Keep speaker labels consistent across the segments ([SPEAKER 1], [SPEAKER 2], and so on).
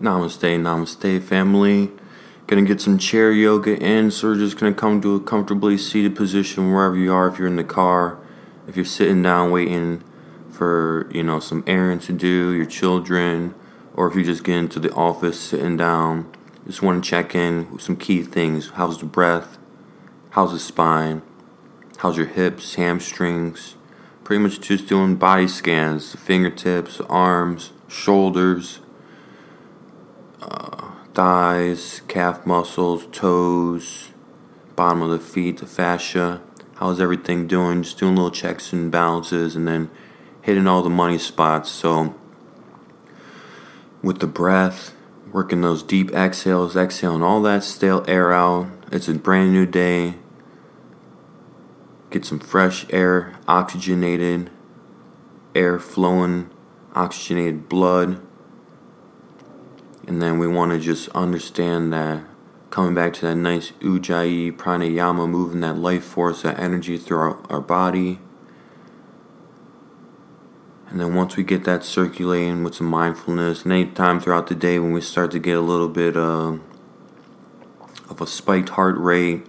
[SPEAKER 1] Namaste, namaste, family. Gonna get some chair yoga in, so just gonna come to a comfortably seated position wherever you are. If you're in the car, if you're sitting down waiting for you know some errand to do, your children, or if you just get into the office sitting down, just want to check in with some key things. How's the breath? How's the spine? How's your hips, hamstrings? Pretty much just doing body scans, fingertips, arms, shoulders thighs, calf muscles, toes, bottom of the feet, the fascia. How's everything doing? Just doing little checks and balances and then hitting all the money spots. So, with the breath, working those deep exhales, exhaling all that stale air out. It's a brand new day. Get some fresh air, oxygenated air flowing, oxygenated blood and then we want to just understand that coming back to that nice ujjayi pranayama, moving that life force, that energy through our, our body. And then once we get that circulating with some mindfulness, and any time throughout the day when we start to get a little bit uh, of a spiked heart rate,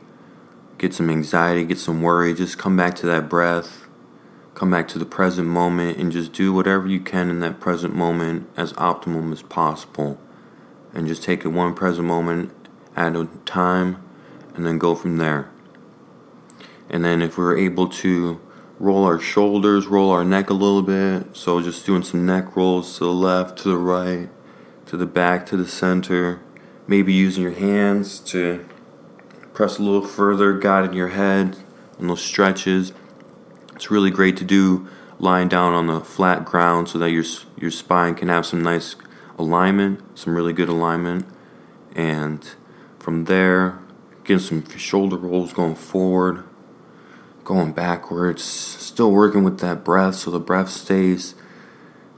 [SPEAKER 1] get some anxiety, get some worry, just come back to that breath, come back to the present moment, and just do whatever you can in that present moment as optimum as possible and just take it one present moment at a time and then go from there. And then if we're able to roll our shoulders, roll our neck a little bit, so just doing some neck rolls to the left, to the right, to the back, to the center, maybe using your hands to press a little further, guiding your head and those stretches. It's really great to do lying down on the flat ground so that your your spine can have some nice alignment, some really good alignment, and from there, getting some shoulder rolls going forward, going backwards, still working with that breath so the breath stays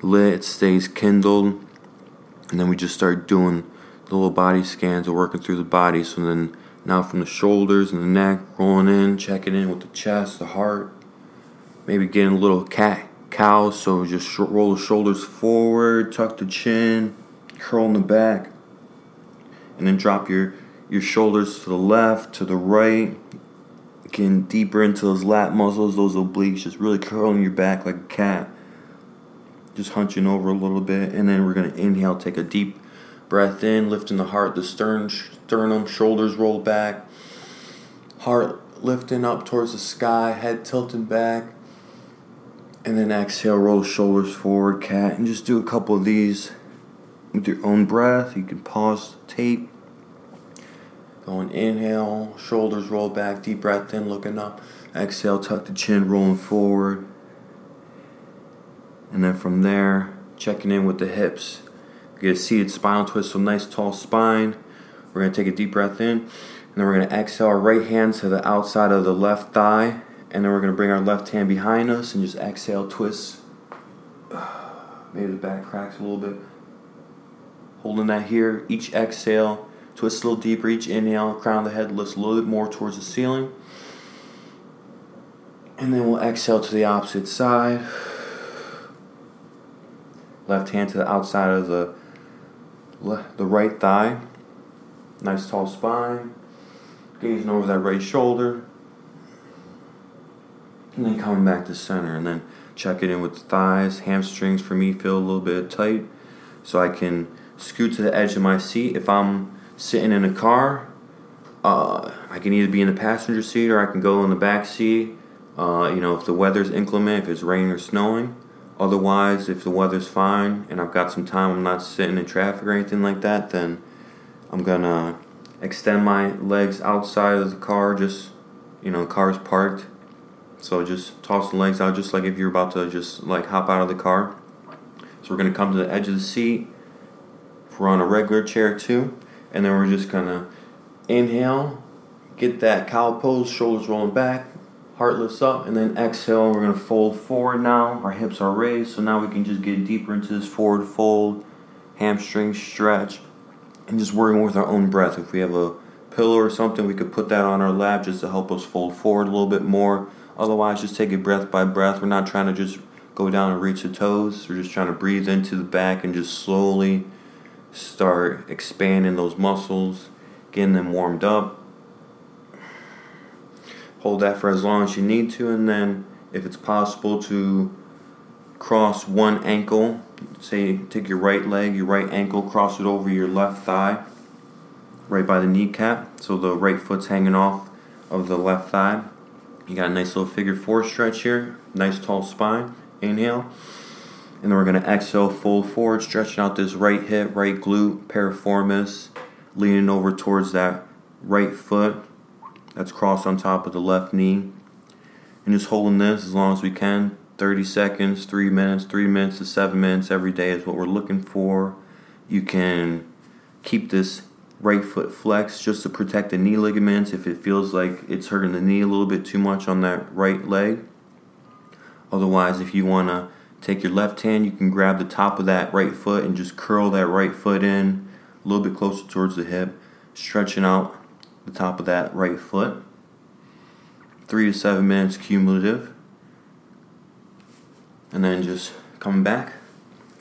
[SPEAKER 1] lit, it stays kindled, and then we just start doing the little body scans of working through the body. So then now from the shoulders and the neck, rolling in, checking in with the chest, the heart, maybe getting a little cat cow. So just roll the shoulders forward, tuck the chin, curl in the back, and then drop your your shoulders to the left, to the right, getting deeper into those lat muscles, those obliques, just really curling your back like a cat. Just hunching over a little bit, and then we're gonna inhale, take a deep breath in, lifting the heart, the stern, sternum, shoulders roll back, heart lifting up towards the sky, head tilting back. And then exhale, roll shoulders forward, cat, and just do a couple of these with your own breath. You can pause the tape. Going inhale, shoulders roll back, deep breath in, looking up. Exhale, tuck the chin, rolling forward. And then from there, checking in with the hips. Get a seated spinal twist, so nice tall spine. We're gonna take a deep breath in, and then we're gonna exhale our right hand to the outside of the left thigh, and then we're gonna bring our left hand behind us and just exhale, twist. Maybe the back cracks a little bit. Holding that here. Each exhale, twist a little deeper. Each inhale, crown the head lifts a little bit more towards the ceiling. And then we'll exhale to the opposite side. Left hand to the outside of the the right thigh. Nice tall spine. Gazing over that right shoulder. And then coming back to center. And then check it in with the thighs. Hamstrings for me feel a little bit tight. So I can scoot to the edge of my seat. If I'm sitting in a car, uh, I can either be in the passenger seat or I can go in the back seat. Uh, you know, if the weather's inclement, if it's raining or snowing. Otherwise, if the weather's fine and I've got some time, I'm not sitting in traffic or anything like that, then I'm gonna extend my legs outside of the car. Just, you know, the car's parked. So just toss the legs out, just like if you're about to just like hop out of the car. So we're gonna come to the edge of the seat If we're on a regular chair too, and then we're just gonna inhale, get that cow pose, shoulders rolling back, heart lifts up, and then exhale. We're gonna fold forward now. Our hips are raised, so now we can just get deeper into this forward fold, hamstring stretch, and just working with our own breath. If we have a pillow or something, we could put that on our lap just to help us fold forward a little bit more. Otherwise, just take it breath by breath. We're not trying to just go down and reach the toes. We're just trying to breathe into the back and just slowly start expanding those muscles, getting them warmed up. Hold that for as long as you need to, and then if it's possible to cross one ankle, say take your right leg, your right ankle, cross it over your left thigh, right by the kneecap, so the right foot's hanging off of the left thigh. You got a nice little figure four stretch here, nice tall spine. Inhale. And then we're going to exhale, fold forward, stretching out this right hip, right glute, piriformis, leaning over towards that right foot that's crossed on top of the left knee. And just holding this as long as we can 30 seconds, 3 minutes, 3 minutes to 7 minutes every day is what we're looking for. You can keep this right foot flex just to protect the knee ligaments if it feels like it's hurting the knee a little bit too much on that right leg. Otherwise, if you want to Take your left hand, you can grab the top of that right foot and just curl that right foot in a little bit closer towards the hip, stretching out the top of that right foot. Three to seven minutes cumulative. And then just coming back,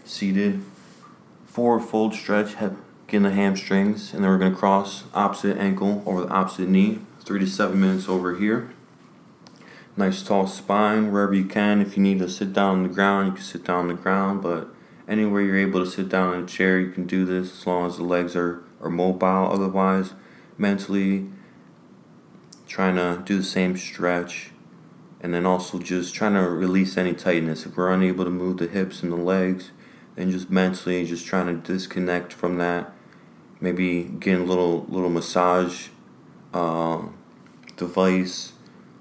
[SPEAKER 1] seated, forward fold stretch, getting the hamstrings, and then we're going to cross opposite ankle over the opposite knee. Three to seven minutes over here. Nice tall spine wherever you can. If you need to sit down on the ground, you can sit down on the ground. But anywhere you're able to sit down in a chair, you can do this as long as the legs are, are mobile. Otherwise, mentally trying to do the same stretch and then also just trying to release any tightness. If we're unable to move the hips and the legs, then just mentally just trying to disconnect from that. Maybe getting a little little massage uh, device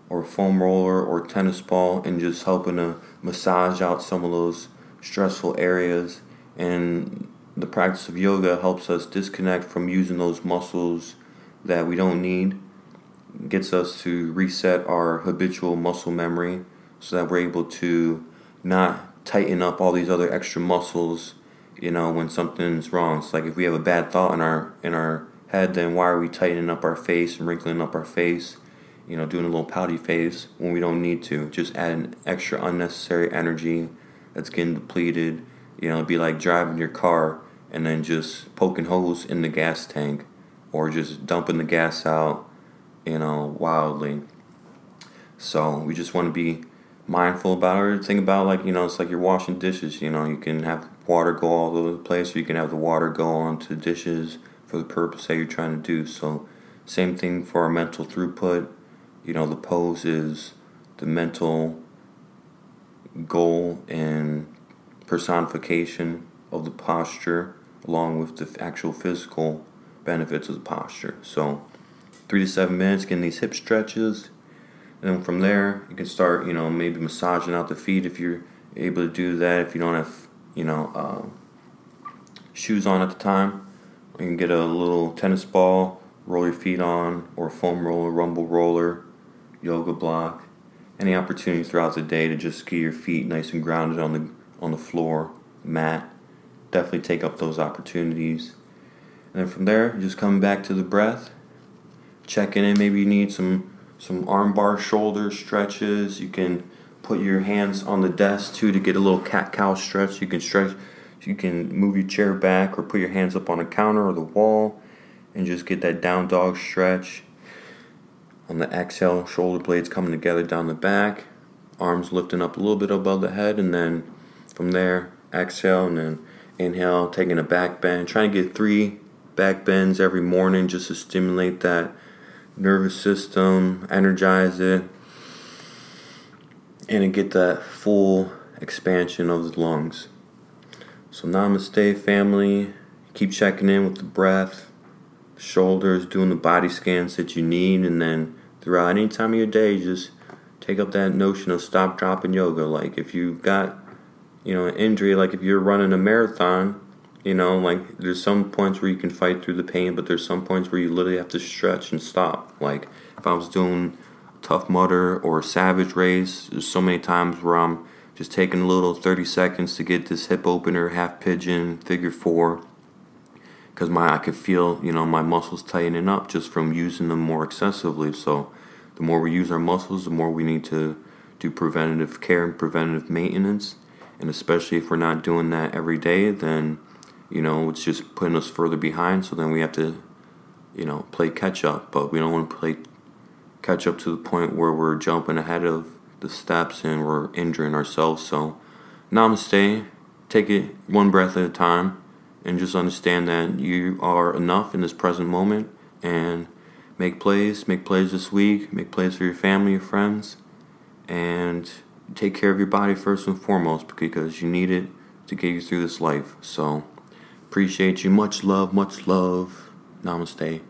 [SPEAKER 1] or foam roller or tennis ball and just helping to massage out some of those stressful areas. And the practice of yoga helps us disconnect from using those muscles that we don't need, gets us to reset our habitual muscle memory so that we're able to not tighten up all these other extra muscles you know when something's wrong it's like if we have a bad thought in our in our head then why are we tightening up our face and wrinkling up our face you know, doing a little pouty face when we don't need to. Just add an extra unnecessary energy that's getting depleted. You know, it'd be like driving your car and then just poking holes in the gas tank or just dumping the gas out, you know, wildly. So we just want to be mindful about it. Think about like, you know, it's like you're washing dishes, you know, you can have water go all over the place or you can have the water go onto dishes for the purpose that you're trying to do. So same thing for our mental throughput you know, the pose is the mental goal and personification of the posture along with the actual physical benefits of the posture. So, three to seven minutes getting these hip stretches. And then from there, you can start, you know, maybe massaging out the feet if you're able to do that. If you don't have, you know, uh, shoes on at the time, you can get a little tennis ball, roll your feet on, or foam roller, rumble roller, yoga block, any opportunity throughout the day to just get your feet nice and grounded on the on the floor, mat. Definitely take up those opportunities. And then from there, just come back to the breath. Checking in, maybe you need some some arm bar shoulder stretches. You can put your hands on the desk too to get a little cat cow stretch. You can stretch you can move your chair back or put your hands up on a counter or the wall and just get that down dog stretch. On the exhale, shoulder blades coming together down the back, arms lifting up a little bit above the head, and then from there, exhale and then inhale, taking a back bend. Trying to get three back bends every morning just to stimulate that nervous system, energize it, and get that full expansion of the lungs. So, namaste, family. Keep checking in with the breath, shoulders, doing the body scans that you need, and then throughout any time of your day, just take up that notion of stop, drop, and yoga. Like if you've got, you know, an injury, like if you're running a marathon, you know, like there's some points where you can fight through the pain, but there's some points where you literally have to stretch and stop. Like if I was doing Tough Mudder or Savage Race, there's so many times where I'm just taking a little 30 seconds to get this hip opener, half pigeon, figure four because my I could feel you know my muscles tightening up just from using them more excessively. So the more we use our muscles, the more we need to do preventative care and preventative maintenance. And especially if we're not doing that every day, then you know, it's just putting us further behind. So then we have to, you know, play catch up. But we don't want to play catch up to the point where we're jumping ahead of the steps and we're injuring ourselves. So, namaste. Take it one breath at a time and just understand that you are enough in this present moment and make plays, make plays this week, make plays for your family, your friends, and take care of your body first and foremost because you need it to get you through this life. So, appreciate you. Much love, much love. Namaste.